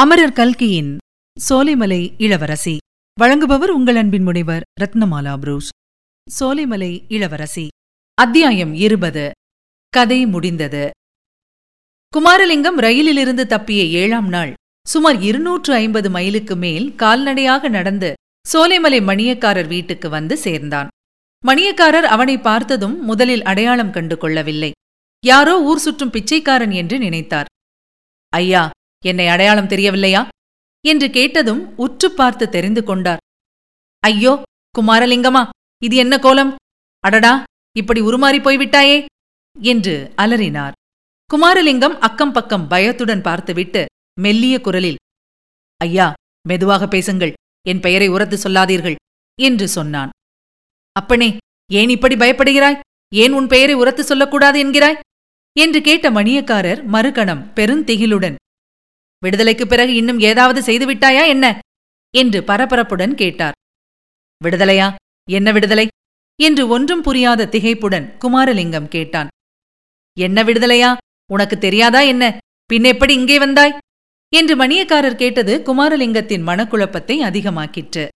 அமரர் கல்கியின் சோலைமலை இளவரசி. வழங்குபவர் உங்கள் அன்பின் முனைவர் ரத்னமாலா புரூஸ். சோலைமலை இளவரசி. அத்தியாயம் இருபது. கதை முடிந்தது. குமாரலிங்கம் ரயிலிலிருந்து தப்பிய ஏழாம் நாள் சுமார் இருநூற்று ஐம்பது மைலுக்கு மேல் கால்நடையாக நடந்து சோலைமலை மணியக்காரர் வீட்டுக்கு வந்து சேர்ந்தான். மணியக்காரர் அவனை பார்த்ததும் முதலில் அடையாளம் கண்டு கொள்ளவில்லை யாரோ ஊர் சுற்றும் பிச்சைக்காரன் என்று நினைத்தார். ஐயா என்னை அடையாளம் தெரியவில்லையா? என்று கேட்டதும் உற்று பார்த்து தெரிந்து கொண்டார். ஐயோ குமாரலிங்கமா இது என்ன கோலம்? அடடா இப்படி உருமாறி போய்விட்டாயே என்று அலறினார். குமாரலிங்கம் அக்கம் பக்கம் பயத்துடன் பார்த்துவிட்டு மெல்லிய குரலில் ஐயா மெதுவாக பேசுங்கள் என் பெயரை உரத்து சொல்லாதீர்கள் என்று சொன்னான். அப்பனே ஏன் இப்படி பயப்படுகிறாய்? ஏன் உன் பெயரை உரத்து சொல்லக்கூடாது என்கிறாய்? என்று கேட்ட மணியக்காரர் மறுகணம் பெருந்திகிலுடன் விடுதலைக்குப் பிறகு இன்னும் ஏதாவது செய்துவிட்டாயா என்ன? என்று பரபரப்புடன் கேட்டார். விடுதலையா? என்ன விடுதலை? என்று ஒன்றும் புரியாத திகைப்புடன் குமாரலிங்கம் கேட்டான். என்ன விடுதலையா? உனக்கு தெரியாதா என்ன? பின்னெப்படி இங்கே வந்தாய்? என்று மணியக்காரர் கேட்டது குமாரலிங்கத்தின் மனக்குழப்பத்தை அதிகமாக்கிற்று.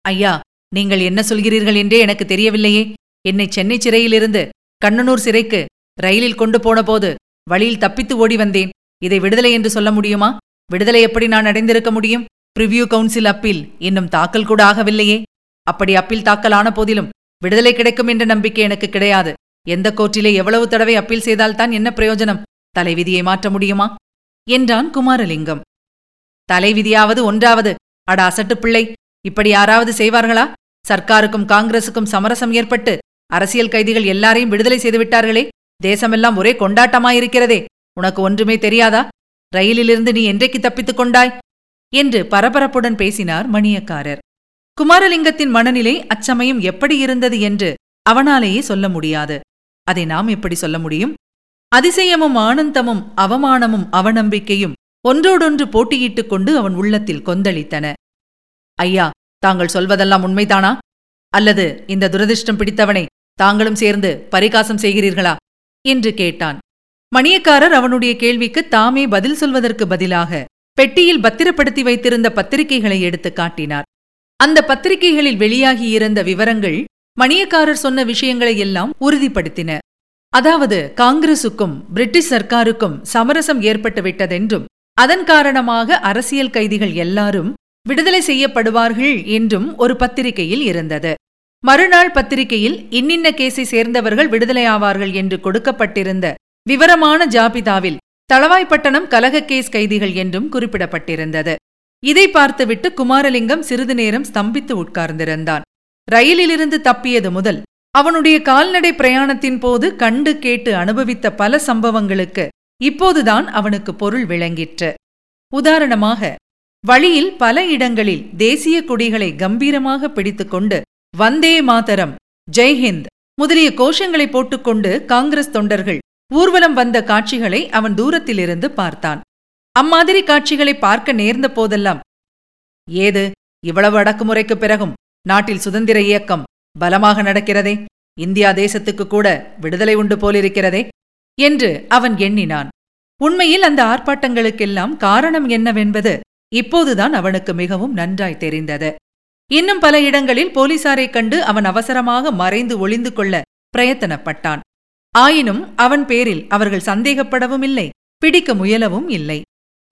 ஐயா நீங்கள் என்ன சொல்கிறீர்கள் என்றே எனக்கு தெரியவில்லையே. என்னை சென்னை சிறையிலிருந்து கண்ணனூர் சிறைக்கு ரயிலில் கொண்டு போனபோது வழியில் தப்பித்து ஓடி வந்தேன். இதை விடுதலை என்று சொல்ல முடியுமா? விடுதலை எப்படி நான் அடைந்திருக்க முடியும்? பிரிவியூ கவுன்சில் அப்பீல் இன்னும் தாக்கல் கூட ஆகவில்லையே. அப்படி அப்பீல் தாக்கல் ஆன போதிலும் விடுதலை கிடைக்கும் என்ற நம்பிக்கை எனக்கு கிடையாது. எந்த கோர்ட்டிலே எவ்வளவு தடவை அப்பீல் செய்தால்தான் என்ன பிரயோஜனம்? தலைவிதியை மாற்ற முடியுமா? என்றான் குமாரலிங்கம். தலைவிதியாவது ஒன்றாவது. அட அசட்டு பிள்ளை. இப்படி யாராவது செய்வார்களா? சர்க்காருக்கும் காங்கிரசுக்கும் சமரசம் ஏற்பட்டு அரசியல் கைதிகள் எல்லாரையும் விடுதலை செய்துவிட்டார்களே தேசமெல்லாம் ஒரே கொண்டாட்டமாயிருக்கிறதே. உனக்கு ஒன்றுமே தெரியாதா? ரயிலிலிருந்து நீ என்றைக்கு தப்பித்துக் கொண்டாய்? என்று பரபரப்புடன் பேசினார் மணியக்காரர். குமாரலிங்கத்தின் மனநிலை அச்சமயம் எப்படி இருந்தது என்று அவனாலேயே சொல்ல முடியாது. அதை நாம் எப்படி சொல்ல முடியும்? அதிசயமும் ஆனந்தமும் அவமானமும் அவநம்பிக்கையும் ஒன்றோடொன்று போட்டியிட்டுக் கொண்டு அவன் உள்ளத்தில் கொந்தளித்தன. ஐயா தாங்கள் சொல்வதெல்லாம் உண்மைதானா? அல்லது இந்த துரதிர்ஷ்டம் பிடித்தவனை தாங்களும் சேர்ந்து பரிகாசம் செய்கிறீர்களா? என்று கேட்டான். மணியக்காரர் அவனுடைய கேள்விக்கு தாமே பதில் சொல்வதற்கு பதிலாக பெட்டியில் பத்திரப்படுத்தி வைத்திருந்த பத்திரிகைகளை எடுத்து காட்டினார். அந்த பத்திரிகைகளில் வெளியாகியிருந்த விவரங்கள் மணியக்காரர் சொன்ன விஷயங்களை எல்லாம் உறுதிப்படுத்தின. அதாவது காங்கிரசுக்கும் பிரிட்டிஷ் சர்க்காருக்கும் சமரசம் ஏற்பட்டுவிட்டதென்றும் அதன் காரணமாக அரசியல் கைதிகள் எல்லாரும் விடுதலை செய்யப்படுவார்கள் என்றும் ஒரு பத்திரிகையில் இருந்தது. மறுநாள் பத்திரிகையில் இன்னின்ன கேஸை சேர்ந்தவர்கள் விடுதலையாவார்கள் என்று கொடுக்கப்பட்டிருந்த விவரமான ஜாபிதாவில் தளவாய்ப்பட்டணம் கலகக்கேஸ் கேஸ் கைதிகள் என்றும் குறிப்பிடப்பட்டிருந்தது. இதை பார்த்துவிட்டு குமாரலிங்கம் சிறிது நேரம் ஸ்தம்பித்து உட்கார்ந்திருந்தான். ரயிலிலிருந்து தப்பியது முதல் அவனுடைய கால்நடை பிரயாணத்தின் போது கண்டு கேட்டு அனுபவித்த பல சம்பவங்களுக்கு இப்போதுதான் அவனுக்கு பொருள் விளங்கிற்று. உதாரணமாக வழியில் பல இடங்களில் தேசிய கொடிகளை கம்பீரமாக பிடித்துக்கொண்டு வந்தே மாதரம் ஜெய்ஹிந்த் முதலிய கோஷங்களை போட்டுக்கொண்டு காங்கிரஸ் தொண்டர்கள் ஊர்வலம் வந்த காட்சிகளை அவன் தூரத்திலிருந்து பார்த்தான். அம்மாதிரி காட்சிகளை பார்க்க நேர்ந்த போதெல்லாம் ஏது இவ்வளவு அடக்குமுறைக்குப் பிறகும் நாட்டில் சுதந்திர இயக்கம் பலமாக நடக்கிறதே இந்தியா தேசத்துக்கு கூட விடுதலை உண்டு போலிருக்கிறதே? என்று அவன் எண்ணினான். உண்மையில் அந்த ஆர்ப்பாட்டங்களுக்கெல்லாம் காரணம் என்னவென்பது இப்போதுதான் அவனுக்கு மிகவும் நன்றாய் தெரிந்தது. இன்னும் பல இடங்களில் போலீசாரைக் கண்டு அவன் அவசரமாக மறைந்து ஒளிந்து கொள்ள பிரயத்தனப்பட்டான். ஆயினும் அவன் பேரில் அவர்கள் சந்தேகப்படவும் இல்லை பிடிக்க முயலவும் இல்லை.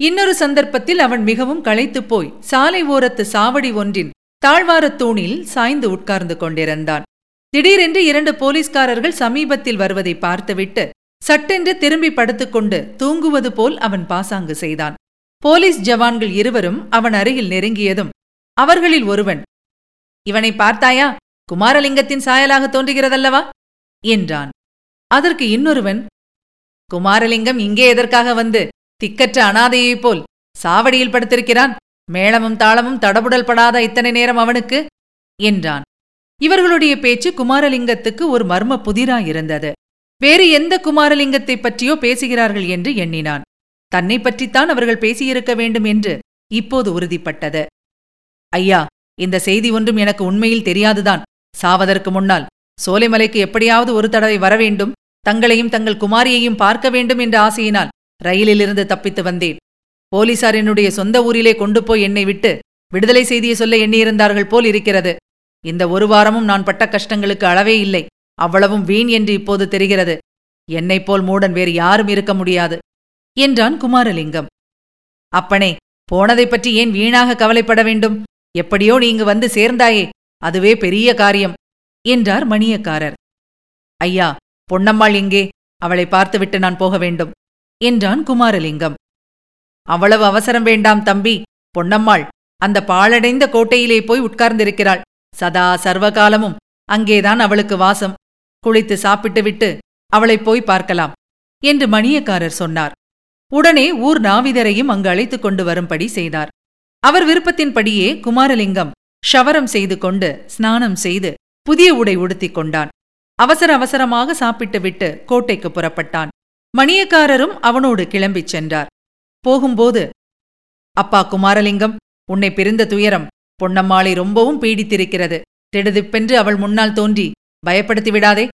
இன்னொரு சந்தர்ப்பத்தில் அவன் மிகவும் களைத்துப் போய் சாலை ஓரத்து சாவடி ஒன்றின் தாழ்வாரத் தூணில் சாய்ந்து உட்கார்ந்து கொண்டிருந்தான். திடீரென்று இரண்டு போலீஸ்காரர்கள் சமீபத்தில் வருவதை பார்த்துவிட்டு சட்டென்று திரும்பி படுத்துக்கொண்டு தூங்குவது போல் அவன் பாசாங்கு செய்தான். போலீஸ் ஜவான்கள் இருவரும் அவன் அருகில் நெருங்கியதும் அவர்களில் ஒருவன் இவனை பார்த்தாயா? குமாரலிங்கத்தின் சாயலாக தோன்றுகிறதல்லவா? என்றான். அதற்கு இன்னொருவன் குமாரலிங்கம் இங்கே எதற்காக வந்து? திக்கற்ற அனாதையைப் போல் சாவடியில் படுத்திருக்கிறான். மேளமும் தாளமும் தடபுடல் படாத இத்தனை நேரம் அவனுக்கு? என்றான். இவர்களுடைய பேச்சு குமாரலிங்கத்துக்கு ஒரு மர்ம புதிராயிருந்தது. வேறு எந்த குமாரலிங்கத்தைப் பற்றியோ பேசுகிறார்கள் என்று எண்ணினான். தன்னை பற்றித்தான் அவர்கள் பேசியிருக்க வேண்டும் என்று இப்போது உறுதிப்பட்டது. ஐயா இந்த செய்தி ஒன்றும் எனக்கு உண்மையில் தெரியாதுதான். சாவதற்கு முன்னால் சோலைமலைக்கு எப்படியாவது ஒரு தடவை வரவேண்டும் தங்களையும் தங்கள் குமாரியையும் பார்க்க வேண்டும் என்ற ஆசையினால் ரயிலிலிருந்து தப்பித்து வந்தேன். போலீசார் என்னுடைய சொந்த ஊரிலே கொண்டு போய் என்னை விட்டு விடுதலை செய்தியை சொல்ல எண்ணியிருந்தார்கள் போல் இருக்கிறது. இந்த ஒரு வாரமும் நான் பட்ட கஷ்டங்களுக்கு அளவே இல்லை. அவ்வளவும் வீண் என்று இப்போது தெரிகிறது. என்னைப் போல் மூடன் வேறு யாரும் இருக்க முடியாது என்றான் குமாரலிங்கம். அப்பனே போனதைப் பற்றி ஏன் வீணாக கவலைப்பட வேண்டும்? எப்படியோ நீங்கு வந்து சேர்ந்தாயே அதுவே பெரிய காரியம் என்றார் மணியக்காரர். ஐயா பொன்னம்மாள் எங்கே? அவளை பார்த்துவிட்டு நான் போக வேண்டும் என்றான் குமாரலிங்கம். அவ்வளவு அவசரம் வேண்டாம் தம்பி பொன்னம்மாள் அந்த பாழடைந்த கோட்டையிலே போய் உட்கார்ந்திருக்கிறாள். சதா சர்வகாலமும் அங்கேதான் அவளுக்கு வாசம். குளித்து சாப்பிட்டுவிட்டு அவளைப் போய் பார்க்கலாம் என்று மணியக்காரர் சொன்னார். உடனே ஊர் நாவிதரையும் அங்கு அழைத்துக் கொண்டு வரும்படி செய்தார். அவர் விருப்பத்தின்படியே குமாரலிங்கம் ஷவரம் செய்து கொண்டு ஸ்நானம் செய்து புதிய உடை உடுத்திக் கொண்டான். அவசர அவசரமாக சாப்பிட்டுவிட்டு கோட்டைக்கு புறப்பட்டான். மணியக்காரரும் அவனோடு கிளம்பிச் சென்றார். போகும்போது அப்பா குமாரலிங்கம் உன்னை பிரிந்த துயரம் பொன்னம்மாளை ரொம்பவும் பீடித்திருக்கிறது. திடுதிப்பென்று அவள் முன்னால் தோன்றி பயப்படுத்தி விடாதே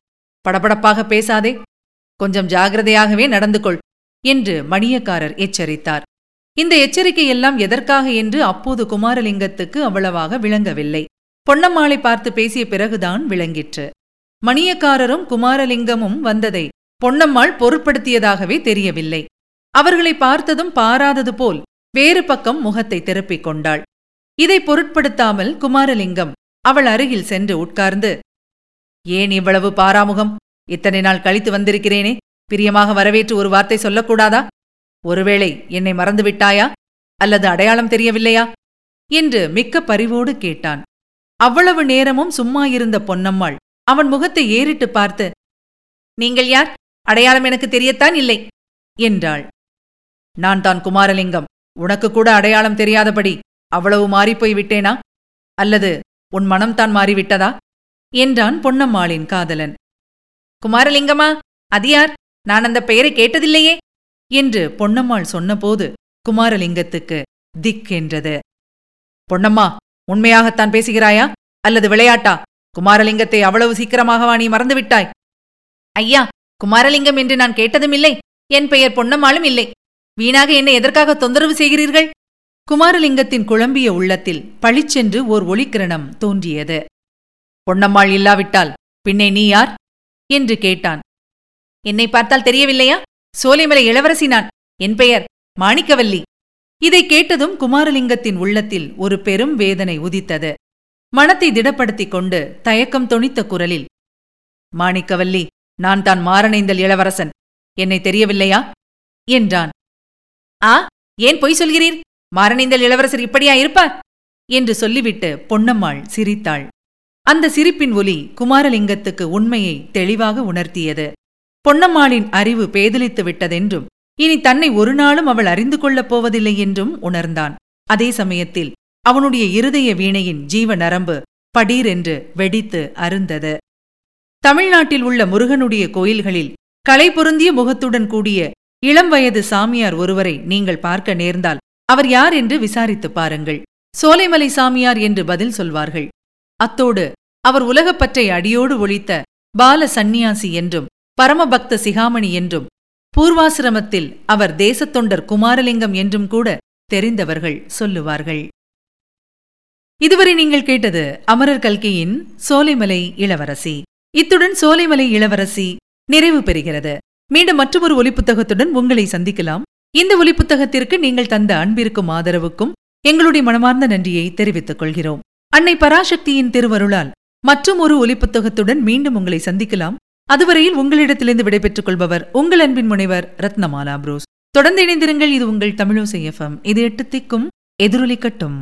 படபடப்பாக பேசாதே. கொஞ்சம் ஜாகிரதையாகவே நடந்து கொள் என்று மணியக்காரர் எச்சரித்தார். இந்த எச்சரிக்கையெல்லாம் எதற்காக என்று அப்போது குமாரலிங்கத்துக்கு அவ்வளவாக விளங்கவில்லை. பொன்னம்மாளை பார்த்து பேசிய பிறகுதான் விளங்கிற்று. மணியக்காரரும் குமாரலிங்கமும் வந்ததை பொன்னம்மாள் பொருட்படுத்தியதாகவே தெரியவில்லை. அவர்களை பார்த்ததும் பாராதது போல் வேறு பக்கம் முகத்தை திருப்பிக் கொண்டாள். இதை பொருட்படுத்தாமல் குமாரலிங்கம் அவள் அருகில் சென்று உட்கார்ந்து ஏன் இவ்வளவு பாராமுகம்? இத்தனை நாள் கழித்து வந்திருக்கிறேனே. பிரியமாக வரவேற்று ஒரு வார்த்தை சொல்லக்கூடாதா? ஒருவேளை என்னை மறந்துவிட்டாயா? அல்லது அடையாளம் தெரியவில்லையா? என்று மிக்க பரிவோடு கேட்டான். அவ்வளவு நேரமும் சும்மா இருந்த பொன்னம்மாள் அவன் முகத்தை ஏறிட்டு பார்த்து நீங்கள் யார்? அடையாளம் எனக்கு தெரியத்தான் இல்லை என்றாள். நான் தான் குமாரலிங்கம். உனக்கு கூட அடையாளம் தெரியாதபடி அவ்வளவு மாறிப்போய் விட்டேனா? அல்லது உன் மனம்தான் மாறிவிட்டதா? என்றான் பொன்னம்மாளின் காதலன். குமாரலிங்கமா அது யார்? நான் அந்த பெயரை கேட்டதில்லையே என்று பொன்னம்மாள் சொன்னபோது குமாரலிங்கத்துக்கு திக் என்றது பொன்னம்மா உண்மையாகத்தான் பேசுகிறாயா? அல்லது விளையாட்டா? குமாரலிங்கத்தை அவ்வளவு சீக்கிரமாகவா நீ மறந்துவிட்டாய்? ஐயா குமாரலிங்கம் என்று நான் கேட்டதும் இல்லை என் பெயர் பொன்னம்மாளும் இல்லை. வீணாக என்னை எதற்காக தொந்தரவு செய்கிறீர்கள்? குமாரலிங்கத்தின் குழம்பிய உள்ளத்தில் பளிச்சென்று ஓர் ஒளிக்கிரணம் தோன்றியது. பொன்னம்மாள் இல்லாவிட்டால் பின்னே நீ யார்? என்று கேட்டான். என்னை பார்த்தால் தெரியவில்லையா? சோலைமலை இளவரசி நான் என் பெயர் மாணிக்கவல்லி. இதை கேட்டதும் குமாரலிங்கத்தின் உள்ளத்தில் ஒரு பெரும் வேதனை உதித்தது. மனத்தை திடப்படுத்திக் கொண்டு தயக்கம் தொனித்த குரலில் மாணிக்கவல்லி நான் தான் மாரணேந்தல் இளவரசன். என்னை தெரியவில்லையா? என்றான். ஆ ஏன் பொய் சொல்கிறீர்? மாரணேந்தல் இளவரசர் இப்படியா இருப்பார்? என்று சொல்லிவிட்டு பொன்னம்மாள் சிரித்தாள். அந்த சிரிப்பின் ஒலி குமாரலிங்கத்துக்கு உண்மையை தெளிவாக உணர்த்தியது. பொன்னம்மாளின் அறிவு பேதலித்து விட்டதென்றும் இனி தன்னை ஒரு நாளும் அவள் அறிந்து கொள்ளப் போவதில்லை என்றும் உணர்ந்தான். அதே சமயத்தில் அவனுடைய இருதய வீணையின் ஜீவ நரம்பு படீரென்று வெடித்து அருந்தது. தமிழ்நாட்டில் உள்ள முருகனுடைய கோயில்களில் களை பொருந்திய முகத்துடன் கூடிய இளம் வயது சாமியார் ஒருவரை நீங்கள் பார்க்க நேர்ந்தால் அவர் யார் என்று விசாரித்துப் பாருங்கள். சோலைமலை சாமியார் என்று பதில் சொல்வார்கள். அத்தோடு அவர் உலகப்பற்றை அடியோடு ஒழித்த பால சந்நியாசி என்றும் பரமபக்த சிகாமணி என்றும் பூர்வாசிரமத்தில் அவர் தேசத்தொண்டர் குமாரலிங்கம் என்றும் கூட தெரிந்தவர்கள் சொல்லுவார்கள். இதுவரை நீங்கள் கேட்டது அமரர் கல்கியின் சோலைமலை இளவரசி. இத்துடன் சோலைமலை இளவரசி நிறைவு பெறுகிறது. மீண்டும் மற்றொரு ஒலிப்புத்தகத்துடன் உங்களை சந்திக்கலாம். இந்த ஒலிப்புத்தகத்திற்கு நீங்கள் தந்த அன்பிற்கும் ஆதரவுக்கும் எங்களுடைய மனமார்ந்த நன்றியை தெரிவித்துக் கொள்கிறோம். அன்னை பராசக்தியின் திருவருளால் மற்றும் ஒரு ஒலிப்புத்தகத்துடன் மீண்டும் உங்களை சந்திக்கலாம். அதுவரையில் உங்களிடத்திலிருந்து விடைபெற்றுக் கொள்பவர் உங்கள் அன்பின் முனைவர் ரத்னமாலா புரூஸ். தொடர்ந்து இணைந்திருங்கள். இது உங்கள் தமிழோசை எஃப்எம் இது எட்டு திக்கும் எதிரொலிக்கட்டும்